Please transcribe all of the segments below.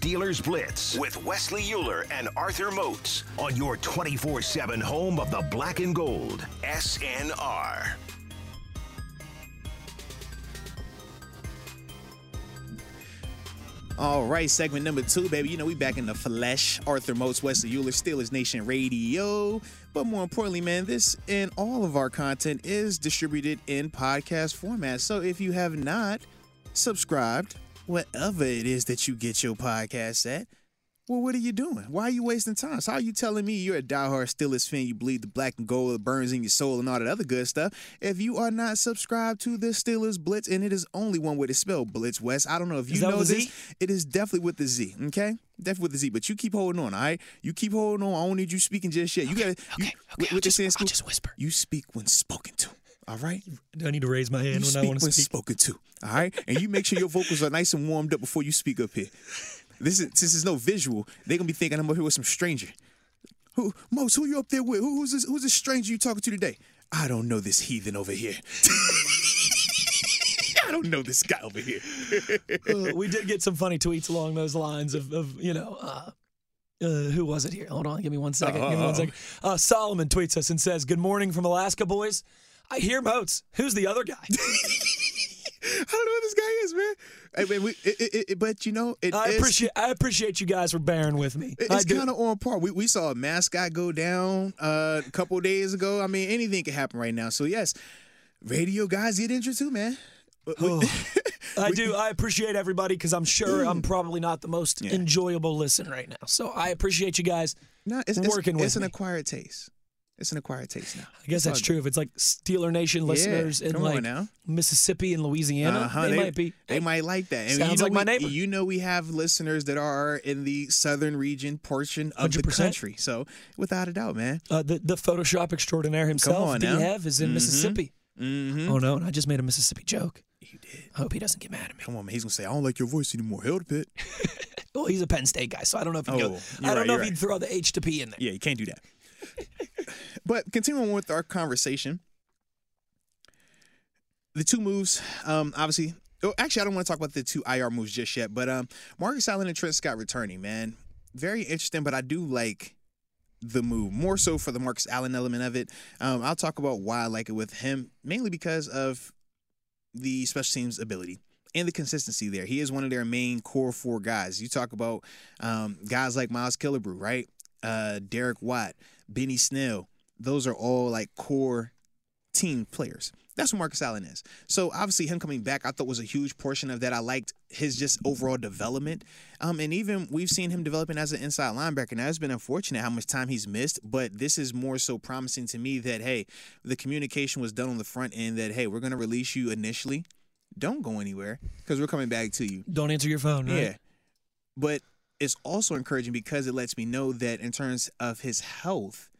Steelers Blitz with Wesley Euler and Arthur Moats on your 24 7 home of the black and gold, SNR. All right, segment number two, baby. You know, we back in the flesh. Arthur Moats, Wesley Euler, Steelers Nation Radio. But more importantly, man, this and all of our content is distributed in podcast format. So if you have not subscribed, whatever it is that you get your podcast at, well, what are you doing? Why are you wasting time? So how are you telling me you're a diehard Steelers fan, you bleed the black and gold, it burns in your soul, and all that other good stuff, if you are not subscribed to the Steelers Blitz, and it is only one way to spell Blitz Wes. I don't know if you know this. Z? It is definitely with the Z, okay? Definitely with the Z, but you keep holding on, all right? You keep holding on. I don't need you speaking just yet. You got to, okay, what, I'll they just- say I'll just whisper. You speak when spoken to, all right? Do I need to raise my hand You when I want to speak? spoken to, all right? And you make sure your vocals are nice and warmed up before you speak up here. This is since there's no visual, they're gonna be thinking I'm up here with some stranger. Who Moats, who you up there with? Who, who's this who's this stranger you talking to today? I don't know this heathen over here. I don't know this guy over here. Uh, we did get some funny tweets along those lines of, of you know, uh, uh, who was it here? Hold on, give me one second. Give me one second. Uh, Solomon tweets us and says, "Good morning from Alaska, boys. I hear Moats. Who's the other guy? I don't know who this guy is, man. Hey, man, we, it, it, it, but you know, it I appreciate I appreciate you guys for bearing with me. It's kind of on par. We, we saw a mascot go down uh, a couple days ago. I mean, anything can happen right now. So yes, radio guys get injured too, man. We- I do. I appreciate everybody because I'm sure I'm probably not the most enjoyable listen right now. So I appreciate you guys no, it's, it's, working with it's an acquired taste. It's an acquired taste now. I guess that's true. If it's like Steeler Nation listeners in like now. Mississippi and Louisiana, Uh-huh, they, might be. They might like that. And Sounds you know like my we- neighbor. You know we have listeners that are in the southern region portion of the 100%. country. So without a doubt, man. Uh, the the Photoshop extraordinaire himself, now. DHev, is in Mhm. Mississippi. Mm-hmm. Oh no, and I just made a Mississippi joke. You did. I hope he doesn't get mad at me. Come on, man. He's gonna say, "I don't like your voice anymore." Hell to Pitt. Well, he's a Penn State guy, so I don't know if he'd Oh, go. I don't right, know if he'd throw the H to P in there. Yeah, you can't do that. but continuing with our conversation, the two moves, um, obviously. Oh, actually, I don't want to talk about the two IR moves just yet. But um, Marcus Allen and Trent Scott returning, man, very interesting. But I do like the move more so for the Marcus Allen element of it. Um, I'll talk about why I like it with him, mainly because of the special teams ability and the consistency there. He is one of their main core four guys. You talk about um, guys like Miles Killebrew, right? Uh, Derek Watt, Benny Snell. Those are all like core team players. That's what Marcus Allen is. So obviously him coming back, I thought was a huge portion of that. I liked his just overall development. Um, and even we've seen him developing as an inside linebacker. Now it's been unfortunate how much time he's missed, but this is more so promising to me that hey, the communication was done on the front end that hey, we're gonna release you initially. Don't go anywhere because we're coming back to you. Don't answer your phone. Right? Yeah. But it's also encouraging because it lets me know that in terms of his health,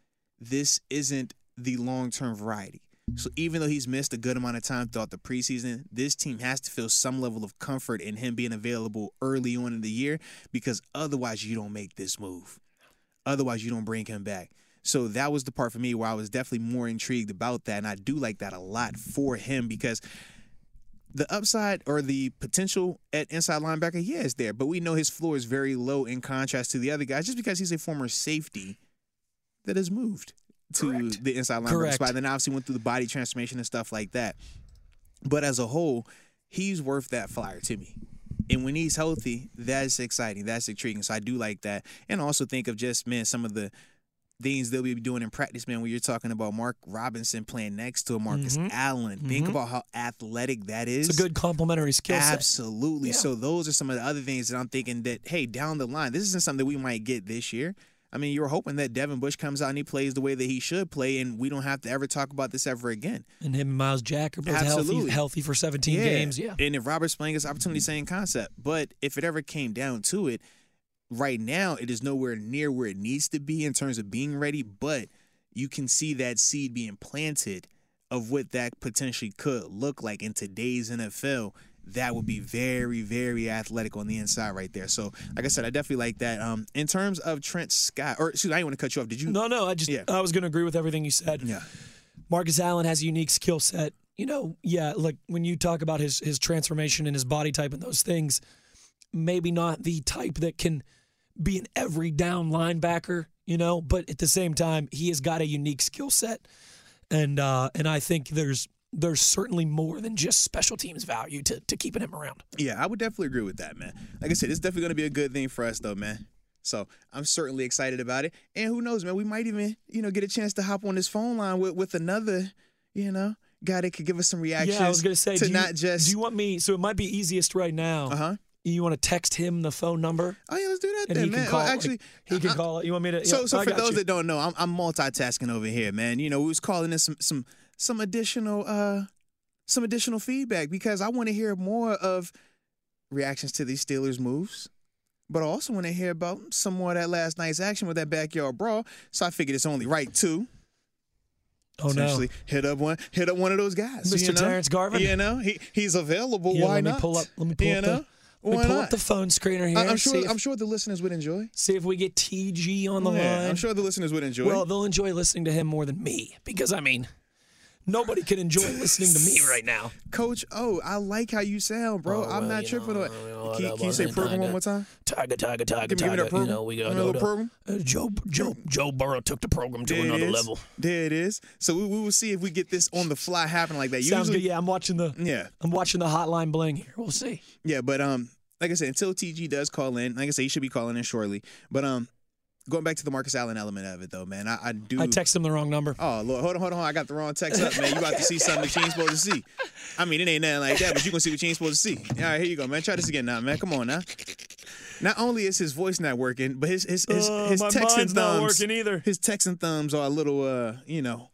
this isn't the long term variety. So even though he's missed a good amount of time throughout the preseason, this team has to feel some level of comfort in him being available early on in the year because otherwise you don't make this move. Otherwise you don't bring him back. So that was the part for me where I was definitely more intrigued about that. And I do like that a lot for him because the upside or the potential at inside linebacker, yeah, is there. But we know his floor is very low in contrast to the other guys, just because he's a former safety that has moved to Correct. the inside linebacker Correct. spot. Then obviously went through the body transformation and stuff like that. But as a whole, he's worth that flyer to me. And when he's healthy, that's exciting. That's intriguing. So I do like that. And also think of just, man, some of the things they'll be doing in practice, man, when you're talking about Mark Robinson playing next to a Marcus Allen. Think about how athletic that is. Mm-hmm. It's a good complementary skill set. Absolutely. Yeah. So those are some of the other things that I'm thinking that, hey, down the line, this isn't something that we might get this year. I mean, you're hoping that Devin Bush comes out and he plays the way that he should play, and we don't have to ever talk about this ever again. And him and Myles Jack are both healthy, Absolutely. healthy for 17 games. Yeah. And if Robert Spillane his opportunity, same concept. But if it ever came down to it, right now it is nowhere near where it needs to be in terms of being ready. But you can see that seed being planted of what that potentially could look like in today's NFL. That would be very, very athletic on the inside right there. So, like I said, I definitely like that. Um, in terms of Trent Scott, or excuse me, I didn't want to cut you off. Did you? No, no, I just Yeah. I was going to agree with everything you said. Yeah. Marcus Allen has a unique skill set. You know, yeah, like when you talk about his his transformation and his body type and those things, maybe not the type that can be an every down linebacker, you know, but at the same time, he has got a unique skill set. And uh and I think there's there's certainly more than just special teams value to, to keeping him around. Yeah, I would definitely agree with that, man. Like I said, it's definitely going to be a good thing for us, though, man. So I'm certainly excited about it. And who knows, man? We might even, you know, get a chance to hop on this phone line with with another, you know, guy that could give us some reactions. Yeah, I was gonna say, to do you, not just. do you want me? So it might be easiest right now. uh huh. You want to text him the phone number, Oh yeah, let's do that and then, he man. can call. Oh, like, actually, he can I- call it. You want me to? So, yeah, so I for those you. that don't know, I'm, I'm multitasking over here, man. You know, we was calling in some some some additional uh some additional feedback because I want to hear more of reactions to these Steelers moves. But I also want to hear about some more of that last night's action with that backyard brawl. So I figured it's only right to oh no, essentially hit up one hit up one of those guys. Mr. You know? Terrence Garvin? You know, he he's available. Yeah, Why let me not? pull up. Let me pull you up know? the. Why me pull not? up the phone screener here. I- I'm sure. if, I'm sure the listeners would enjoy. see if we get TG on the Yeah, line. I'm sure the listeners would enjoy. Well, they'll enjoy listening to him more than me because I mean, nobody can enjoy listening to me right now. Coach O, I like how you sound, bro. Oh, I'm well, not tripping know, on you know, Can, can you say program one more time? Tiger, tiger, tiger, Give me- give me tiger. that program. You know, we got Give me a little program. Uh, Joe, Joe, Joe Burrow took the program to There another level. There it is. So we, we will see if we get this on the fly happening like that. Sounds Usually, good. Yeah, I'm watching the. yeah, I'm watching the hotline bling here. We'll see. yeah. But um, like I said, until TG does call in, like I said, he should be calling in shortly. But um, going back to the Marcus Allen element of it, though, man, I, I do. I texted him the wrong number. Oh Lord, hold on, hold on. I got the wrong text up, man. You about to see something that you ain't supposed to see. I mean, it ain't nothing like that, but you gonna see what you ain't supposed to see. All right, here you go, man. Try this again now, man. Come on now. Not only is his voice not working, but his his his, Uh, his text and mind's not thumbs working either. His text and thumbs are a little, uh, you know,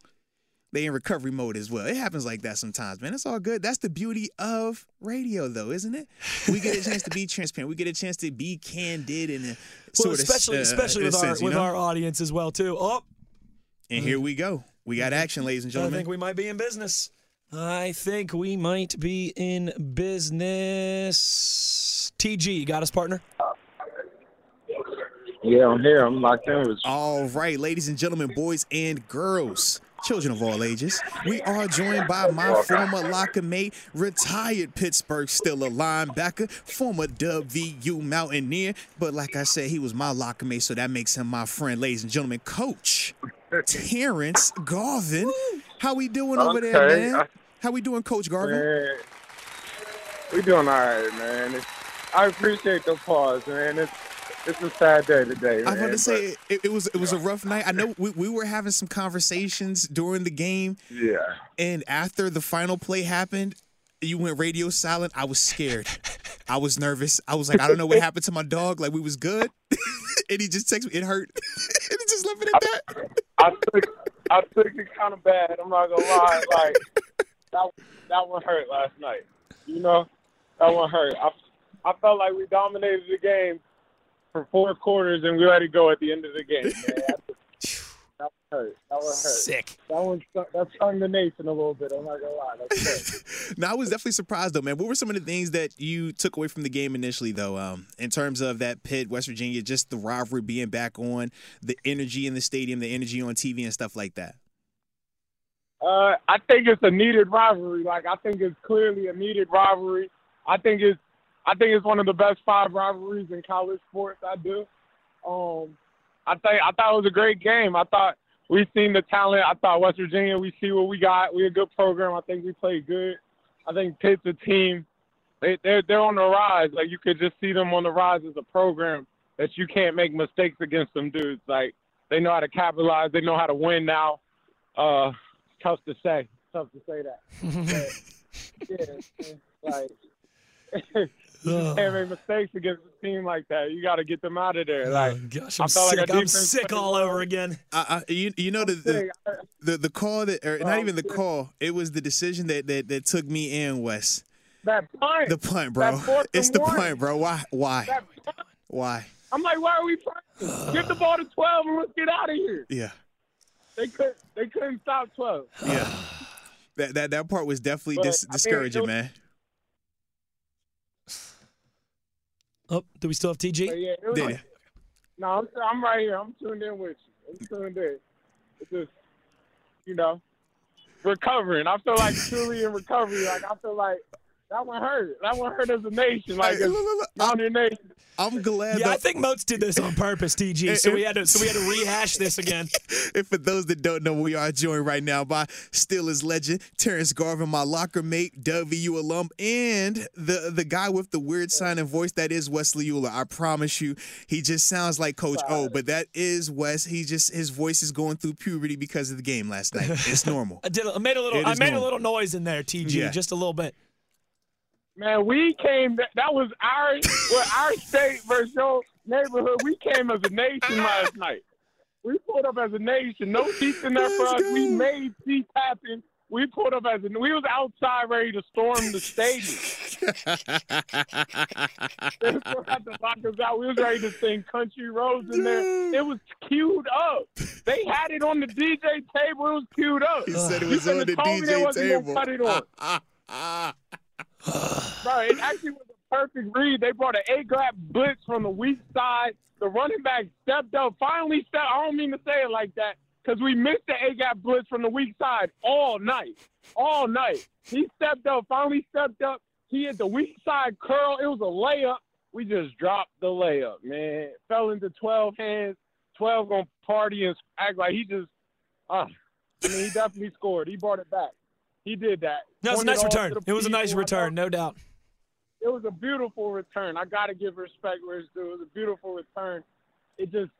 they in recovery mode as well. It happens like that sometimes, man. It's all good. That's the beauty of radio, though, isn't it? We get a chance to be transparent. We get a chance to be candid and Well, sort of, especially uh, especially with our sense, you with know? our audience as well too. Oh, And here we go. We got action, ladies and gentlemen. I think we might be in business. I think we might be in business. TG, you got us, partner? Yeah, I'm here. I'm locked in. All right, ladies and gentlemen, boys and girls, children of all ages, we are joined by my former locker mate, retired Pittsburgh Steelers linebacker, former WVU Mountaineer. But like I said, he was my locker mate, so that makes him my friend, ladies and gentlemen, Coach Terrence Garvin. How we doing over there, man? How we doing, Coach Garvin? Man, we doing all right, man. It's, I appreciate the pause, man. It's it's a sad day today. I was about to say it, it was it was a rough night. I know we, we were having some conversations during the game, yeah. and after the final play happened, you went radio silent. I was scared. I was nervous. I was like, I don't know what happened to my dog. Like we was good, and he just texted me. It hurt, and he just left it at that. I took I took it kind of bad. I'm not gonna lie. Like that that one hurt last night. You know, that one hurt. I I felt like we dominated the game for four quarters and we let it go at the end of the game. That one hurt. That one hurt. Sick. That one that stung the nation a little bit. I'm not gonna lie. That's good. I was definitely surprised though, man. What were some of the things that you took away from the game initially, though, um, in terms of that pit, West Virginia, just the rivalry being back on, the energy in the stadium, the energy on TV, and stuff like that? Uh, I think it's a needed rivalry. Like I think it's clearly a needed rivalry. I think it's I think it's one of the best five rivalries in college sports. I do. Um, I think I thought it was a great game. I thought we seen the talent. I thought West Virginia. We see what we got. We a good program. I think we played good. I think Pitt's a team. They they're they're on the rise. Like you could just see them on the rise as a program that you can't make mistakes against them dudes. Like they know how to capitalize. They know how to win now. Uh, tough to say. Tough to say that. but, yeah, like you can't make mistakes against a team like that. You got to get them out of there. Oh, like, oh, gosh, I I'm felt sick. our I'm sick all over again. I, I, you, you know the, the the the call that, or not even the call. It was the decision that that, that took me and Wes. that punt. The punt, bro. It's the one. punt, bro. Why? Why? Why? I'm like, why are we punting? Give the ball to 12 and let's get out of here. Yeah, They could they couldn't stop 12. yeah. that that that part was definitely But, dis- I mean, discouraging, was- man. Oh, do we still have TG? But yeah, it was like, no, I'm, I'm right here. I'm tuned in with you. I'm tuned in. It's just, you know, recovering. I feel like truly in recovery. Like I feel like that one hurt. That one hurt as a nation. Like Hey, as look, look, look. not your nation. I'm glad. Yeah, I think Moats did this on purpose, TG. So we had to so we had to rehash this again. and for those that don't know, we are joined right now by Steelers legend Terrence Garvin, my locker mate, WVU alum, and the the guy with the weird sounding voice that is Wesley Euler. I promise you, he just sounds like Coach O, but that is Wes. He just his voice is going through puberty because of the game last night. It's normal. I did. I made a little. It I is made a little noise in there, TG, Yeah. just a little bit. Man, we came. That, that was our well, our state versus your neighborhood. We came as a nation last night. We pulled up as a nation. No seats in there for us. We made seats happen. We pulled up as a. We was outside ready to storm the stadium. They gonna have lock us out. We was ready to sing country roads in there. It was queued up. They had it on the DJ table. It was queued up. he said it was couldn't on the have told me they DJ table. cut it on. Bro, it actually was a perfect read. They brought an A-gap blitz from the weak side. The running back stepped up. Finally stepped. I don't mean to say it like that because we missed the A-gap blitz from the weak side all night. All night. He stepped up. Finally stepped up. He hit the weak side curl. It was a layup. We just dropped the layup, man. Fell into 12 hands. 12 gonna party and act like he just. Uh, I mean, he definitely scored. He brought it back. He did that. That was a nice return. It was a nice return, no doubt. it was a beautiful return. I got to give respect where it's due. It was a beautiful return. It just,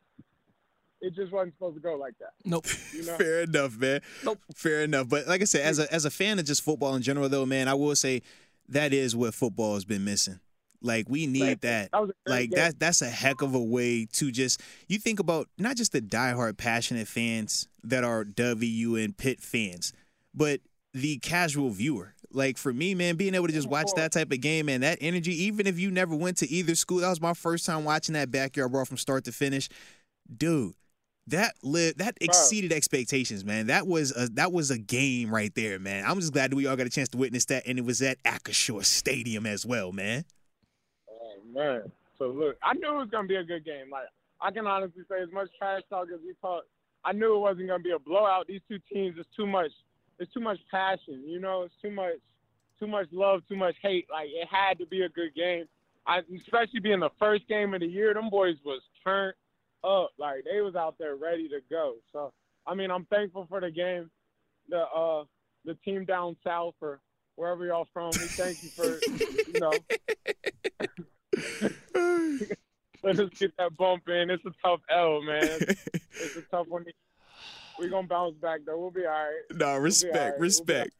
it just wasn't supposed to go like that. Nope. You know? Fair enough, man. Nope. Fair enough. But like I said, as a as a fan of just football in general, though, man, I will say that is what football has been missing. Like we need Right. that. That was a Like game. that. That's a heck of a way to just. You think about not just the diehard, passionate fans that are W and Pitt fans, but the casual viewer. Like for me, man, being able to just watch that type of game and that energy, even if you never went to either school, that was my first time watching that backyard brawl from start to finish. Dude, that lived that exceeded expectations, man. That was a that was a game right there, man. I'm just glad that we all got a chance to witness that, and it was at Acrisure Stadium as well, man. Oh man. So look, I knew it was gonna be a good game. Like I can honestly say, as much trash talk as we talked, I knew it wasn't gonna be a blowout. These two teams, is too much. It's too much passion. You know, it's too much, too much love, too much hate. Like it had to be a good game. I, especially being the first game of the year, them boys was turned up. Like they was out there ready to go. So I mean, I'm thankful for the game. The uh, the team down south or wherever y'all from, we thank you for you know let us get that bump in. It's a tough L, man. It's, it's a tough one. We're gonna bounce back though. We'll be all right. No, respect. We'll be respect.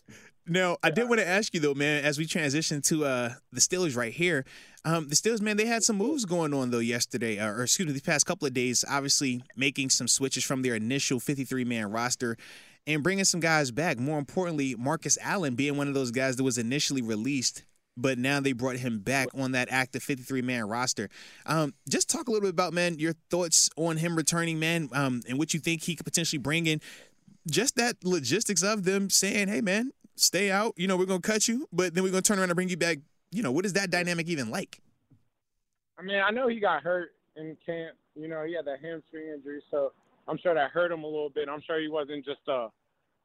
Now, I did want to ask you though, man, as we transition to uh the Steelers right here. Um, the Steelers, man, they had some moves going on though yesterday, uh, or excuse me, the past couple of days. Obviously, making some switches from their initial 53 man roster and bringing some guys back. More importantly, Marcus Allen being one of those guys that was initially released. But now they brought him back on that active 53 man roster. Um, just talk a little bit about, man, your thoughts on him returning, man, um, and what you think he could potentially bring in just that logistics of them saying, "Hey, man, stay out. You know, we're gonna cut you, but then we're gonna turn around and bring you back." You know, what is that dynamic even like? I mean, I know he got hurt in camp. You know, he had that hamstring injury, so I'm sure that hurt him a little bit. I'm sure he wasn't just a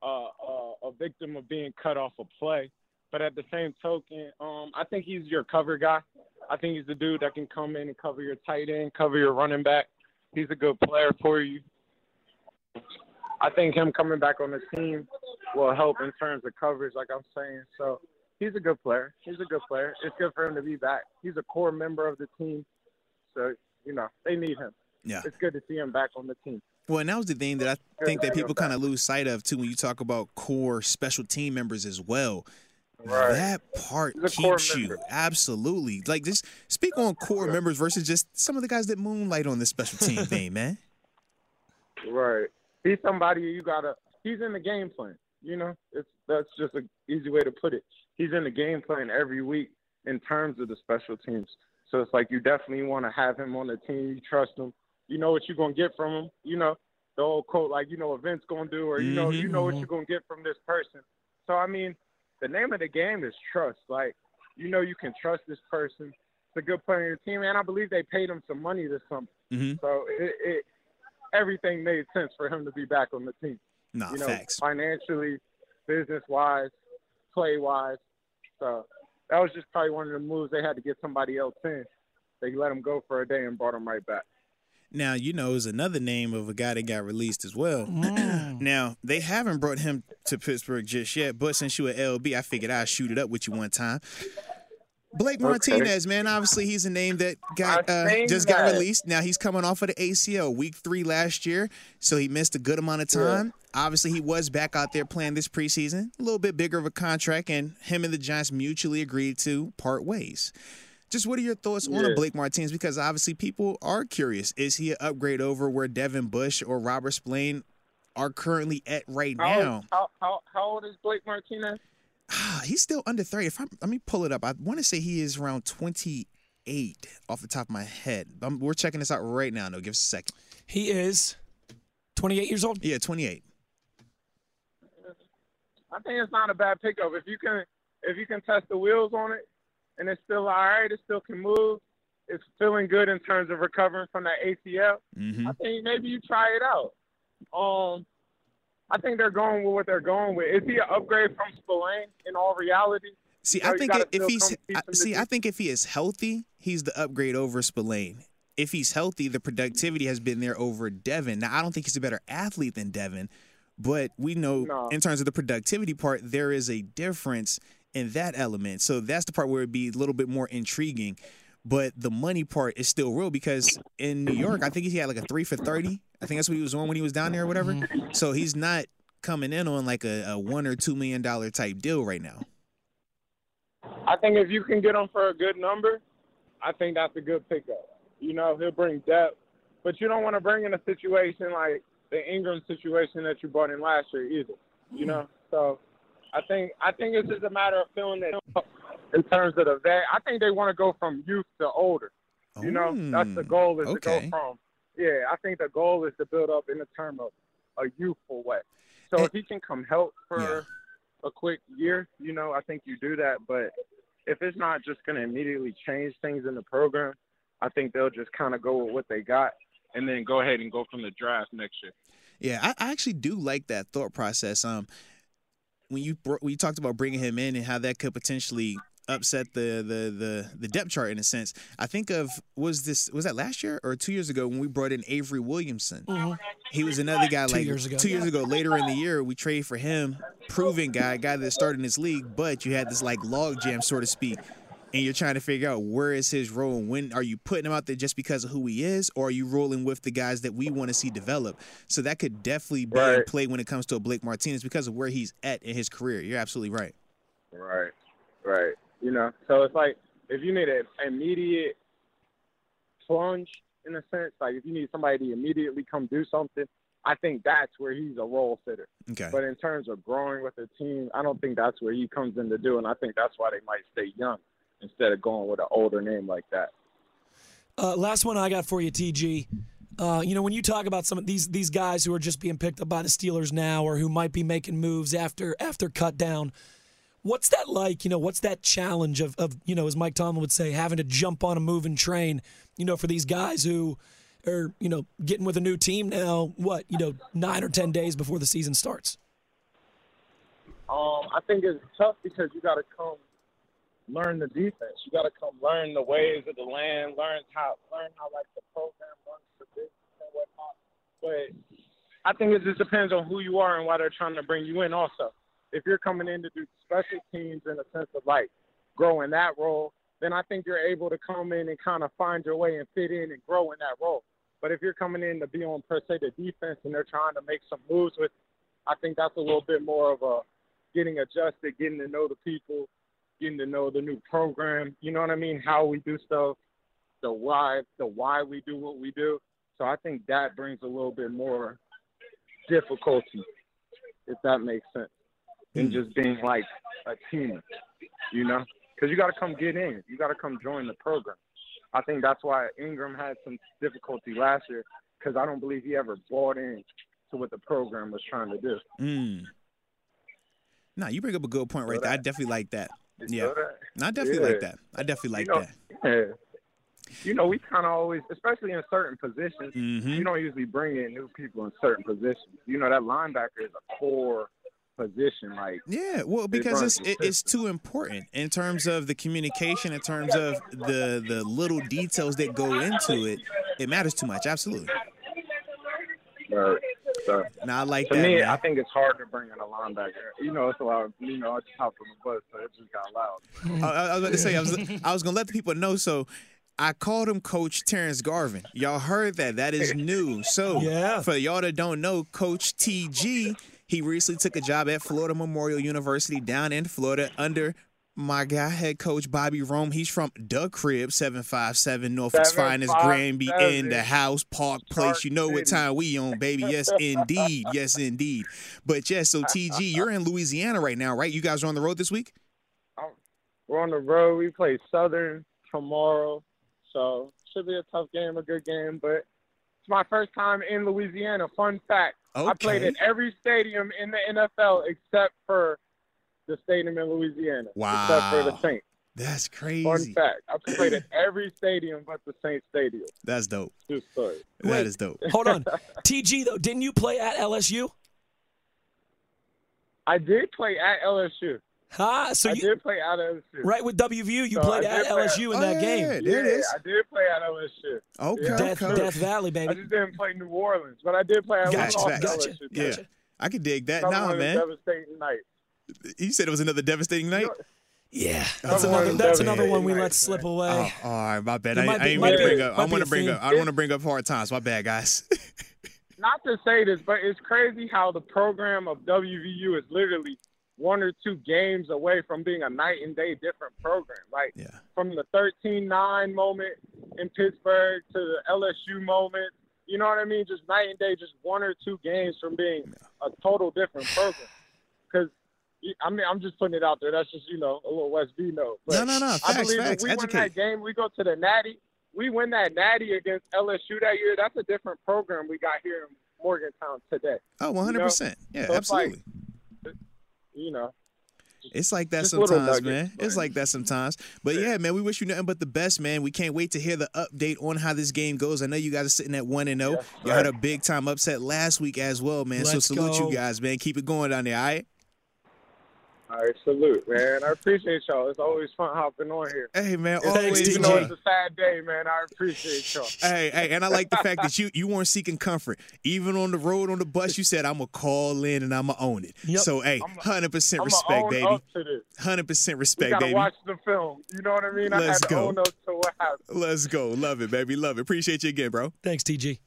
uh, uh, a victim of being cut off a play. But at the same token, um, I think he's your cover guy. I think he's the dude that can come in and cover your tight end, cover your running back. He's a good player for you. I think him coming back on the team will help in terms of coverage, like I'm saying. So he's a good player. He's a good player. It's good for him to be back. He's a core member of the team. So, you know, they need him. Yeah. It's good to see him back on the team. Well, and that was the thing that I think that people kind of lose sight of too when you talk about core special team members as well. Right. That part keeps you absolutely like just speak on core members versus just some of the guys that moonlight on this special team thing, man. Right. He's somebody you gotta. He's in the game plan. You know, it's that's just an easy way to put it. He's in the game plan every week in terms of the special teams. So it's like you definitely want to have him on the team. You trust him. You know what you're gonna get from him. You know the old quote like you know what Vince gonna do, or you know you know what mm-hmm, you're gonna get from this person. So I mean, the name of the game is trust. Like you know you can trust this person. It's a good player on your team, and I believe they paid him some money this summer. Mhm. So it, it everything made sense for him to be back on the team. Nah, you know, facts. financially, business wise, play wise. So that was just probably one of the moves they had to get somebody else in. They let him go for a day and brought him right back. Now, you know, is another name of a guy that got released as well. now, they haven't brought him to Pittsburgh just yet, but since you were LB, I figured I'd shoot it up with you one time. Blake Martinez, man, obviously he's a name that got uh, just got that. released. Now he's coming off of the ACL week three last year, so he missed a good amount of time. Obviously, he was back out there playing this preseason, a little bit bigger of a contract, and him and the Giants mutually agreed to part ways. Just what are your thoughts on a Blake Martinez? Because obviously people are curious. Is he an upgrade over where Devin Bush or Robert Spillane are currently at right How, now? how, how, how old is Blake Martinez? Ah, He's still under 30. If I'm, let me pull it up. I want to say he is around 28 off the top of my head. Um we're checking this out right now. No, give us a second. He is 28 years old. Yeah, 28. I think it's not a bad pickup. If you can if you can test the wheels on it and it's still all right, it still can move, it's feeling good in terms of recovering from that ACL. hmm I think maybe you try it out. Um, I think they're going with what they're going with. Is he an upgrade from Spillane in all reality? See, I think if he's I- see, I think if he is healthy, he's the upgrade over Spillane. If he's healthy, the productivity has been there over Devin. Now, I don't think he's a better athlete than Devin, but we know No. in terms of the productivity part, there is a difference in that element. So that's the part where it'd be a little bit more intriguing. But the money part is still real because in New York, I think he had like a three for thirty. I think that's what he was on when he was down there or whatever. Mm-hmm. So he's not coming in on like a, a one or two million dollar type deal right now. I think if you can get him for a good number, I think that's a good pickup. You know, he'll bring depth, but you don't want to bring in a situation like the Ingram situation that you brought in last year either. You mm. know, so I think I think it's just a matter of feeling it in terms of the vet. I think they want to go from youth to older. You know, that's the goal is okay. to go from. Yeah, I think the goal is to build up in the term of a youthful way. So And- if he can come help for Yeah. a quick year, you know, I think you do that. But if it's not just going to immediately change things in the program, I think they'll just kind of go with what they got and then go ahead and go from the draft next year. Yeah, I, I actually do like that thought process. Um, when you bro- when you talked about bringing him in and how that could potentially upset the the the the depth chart in a sense. I think of was this was that last year or two years ago when we brought in Avery Williamson. Mm-hmm. He was another guy Two like years ago. two years ago. Later in the year, we traded for him, proven guy, guy that started in this league. But you had this like log jam, so to speak, and you're trying to figure out where is his role and when are you putting him out there just because of who he is, or are you rolling with the guys that we want to see develop? So that could definitely be in Right. play when it comes to a Blake Martinez because of where he's at in his career. You're absolutely right. Right, right. You know, so it's like if you need an immediate plunge in a sense, like if you need somebody to immediately come do something, I think that's where he's a role fitter. Okay. But in terms of growing with the team, I don't think that's where he comes in to do, and I think that's why they might stay young instead of going with an older name like that. Uh, last one I got for you, TG. Uh, you know, when you talk about some of these these guys who are just being picked up by the Steelers now, or who might be making moves after after cut down, what's that like? You know, what's that challenge of of you know, as Mike Tomlin would say, having to jump on a moving train? You know, for these guys who are you know getting with a new team now. What you know, nine or ten days before the season starts. Um, I think it's tough because you got to come learn the defense. You got to come learn the ways of the land, learn how learn how like the program runs the business and whatnot. But I think it just depends on who you are and why they're trying to bring you in. Also, if you're coming in to do special teams in a sense of like growing that role, then I think you're able to come in and kind of find your way and fit in and grow in that role. But if you're coming in to be on per se the defense and they're trying to make some moves with, I think that's a little bit more of a getting adjusted, getting to know the people, getting to know the new program. You know what I mean? How we do stuff, the why, the why we do what we do. So I think that brings a little bit more difficulty, if that makes sense, than just being like a team. You know, because you got to come get in. You got to come join the program. I think that's why Ingram had some difficulty last year because I don't believe he ever bought in to what the program was trying to do. Mm. Nah, you bring up a good point right So there. I definitely like that. Yeah. No, I definitely Yeah. like that. I definitely like you know, that. Yeah. You know, we kind of always, especially in certain positions, Mhm. you don't usually bring in new people in certain positions. You know, that linebacker is a core position. Like, Yeah, well, because it's it, it's too important in terms of the communication, in terms of the the little details that go into it. It matters too much. Absolutely. uh, so Now I like to that. me, man. I think it's hard to bring in a linebacker. You know, it's a lot. Of, you know, I just hopped on the bus, so it just got loud. I, I was about to say I was I was gonna let the people know. So I called him Coach Terrence Garvin. Y'all heard that? That is new. So Yeah. for y'all that don't know, Coach TG, he recently took a job at Florida Memorial University down in Florida under my guy, head coach Bobby Rome. He's from the crib, 757 Norfolk's finest, Granby in the house, Park Place. Stark You know what time we on, baby. Yes, indeed. Yes, indeed. But yes, so TG, you're in Louisiana right now, right? You guys are on the road this week? We're on the road. We play Southern tomorrow, so should be a tough game, a good game. But it's my first time in Louisiana. Fun fact: I played Okay. at every stadium in the NFL except for the stadium in Louisiana. Except for the Wow. Saints. That's crazy. Fun fact: I've played at every stadium but the Saints Stadium. That's dope. True story. That Wait. is dope. Hold on. TG though, didn't you play at LSU? I did play at LSU. Huh? So I you did play at LSU. right with WVU, you So played at did play- LSU in Oh, that yeah, game. yeah, Yeah, it is. I did play at LSU. Okay, Yeah. Death, okay. Death Valley, baby. I baby. just didn't play New Orleans, but I did play at Gotcha, North facts. gotcha, Yeah. I could dig that. Another Nah, one of man. Devastating night. You said it was another devastating night. Yeah, that's Another another. one That's another one we let slip away. Oh, all right, my bad. It I, might I be- ain't might mean to bring up. I might be want to bring up. I want to bring up hard times. My bad, guys. Not to say this, but it's crazy how the program of WVU is literally one or two games away from being a night and day different program. Like yeah. from the 13-9 moment in Pittsburgh to the LSU moment. You know what I mean? Just night and day, just one or two games from being a total different program. Because I mean, I'm just putting it out there. That's just you know a little West B note. But No, no, no. I believe facts. if we win that game, we go to the Natty. We win that Natty against LSU that year. That's a different program we got here in Morgantown today. Oh, 100. percent Yeah, So it's like- absolutely. You know, It's like that Just sometimes, nuggets, man. It's like that sometimes. But yeah, man, we wish you nothing but the best, man. We can't wait to hear the update on how this game goes. I know you guys are sitting at one and oh. zero. Yes, You had a big time upset last week as well, man. Let's so salute go. you guys, man. Keep it going down there. All right. All right, salute, man. I appreciate y'all. It's always fun hopping on here. Hey, man. It's- Thanks, always. Even TG. though it's a sad day, man, I appreciate y'all. Hey, hey, and I like the fact that you you weren't seeking comfort. Even on the road on the bus, you said I'm gonna call in and I'm gonna own it. Yep. So hey, I'm hundred percent I'm respect, gonna own baby. up to this. Hundred percent We respect, gotta baby. watch the film. You know what I mean? Let's had to go. own up to what happened. Let's go. Love it, baby. Love it. Appreciate you again, bro. Thanks, TG.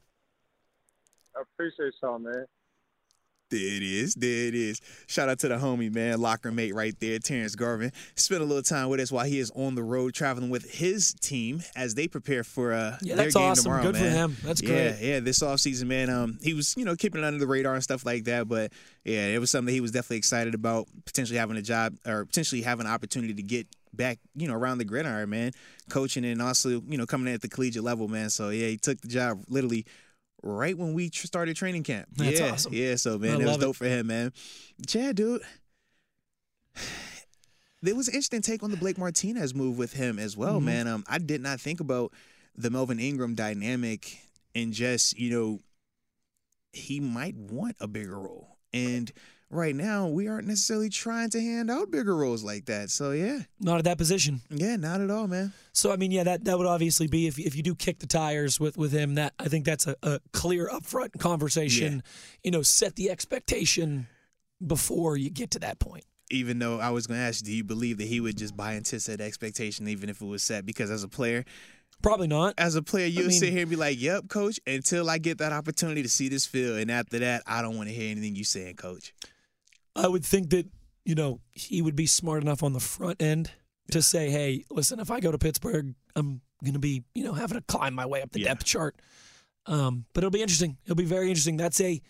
I appreciate y'all, man. There it is. There it is. Shout out to the homie, man, locker mate right there, Terrence Garvin. Spent a little time with us while he is on the road traveling with his team as they prepare for uh, Yeah, their that's game awesome. tomorrow, Good for him. That's yeah, great. Yeah, this offseason, man, um, he was, you know, keeping it under the radar and stuff like that. But yeah, it was something that he was definitely excited about, potentially having a job or potentially having an opportunity to get back, you know, around the gridiron, man, coaching and also, you know, coming in at the collegiate level, man. So yeah, he took the job literally right when we tr- started training camp. That's yeah, awesome. yeah. So man, I it was love it. dope for him, man. Chad, dude. There was an interesting take on the Blake Martinez move with him as well, Mhm. man. Um, I did not think about the Melvin Ingram dynamic and just, you know, he might want a bigger role. And right now we aren't necessarily trying to hand out bigger roles like that. So yeah, Not at that position. yeah, not at all, man. So I mean, yeah, that, that would obviously be if if you do kick the tires with with him. That I think that's a, a clear upfront conversation. You know, set the expectation before you get to that point. Even though I was going to ask, do you believe that he would just buy into said expectation, even if it was set? Because as a player, Probably not. as a player, you'll mean- sit here and be like, "Yep, coach," until I get that opportunity to see this field, and after that, I don't want to hear anything you saying, coach. I would think that you know he would be smart enough on the front end to say, "Hey, listen, if I go to Pittsburgh, I'm going to be you know having to climb my way up the Yeah. depth chart." Um, but it'll be interesting. It'll be very interesting. That's a,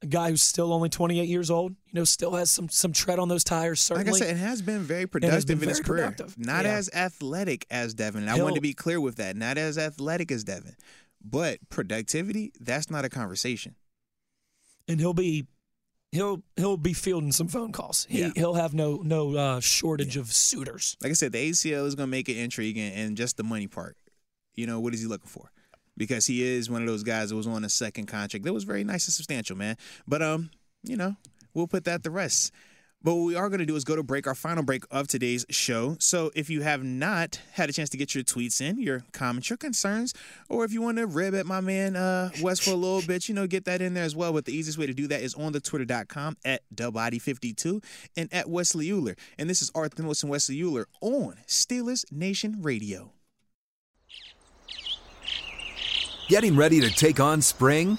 a guy who's still only 28 years old. You know, still has some some tread on those tires. Certainly, Like I said, it has been very productive been in his career. productive. Not Yeah. as athletic as Devin. I He'll- to be clear with that. Not as athletic as Devin, but productivity. That's not a conversation. and he'll be he'll he'll be fielding some phone calls. He Yeah. he'll have no no uh, shortage of suitors. Like I said, the ACL is going to make it intriguing, and just the money part. You know, what is he looking for? Because he is one of those guys that was on a second contract that was very nice and substantial, man. But um, you know, we'll put that to rest. But what we are going to do is go to break, our final break of today's show. So if you have not had a chance to get your tweets in, your comments, your concerns, or if you want to rib at my man uh, Wes for a little bit, you know, get that in there as well. But the easiest way to do that is on the twitter.com at Dubody52 and at Wesley Euler. And this is Arthur Wilson Wesley Euler on Steelers Nation Radio. Getting ready to take on spring?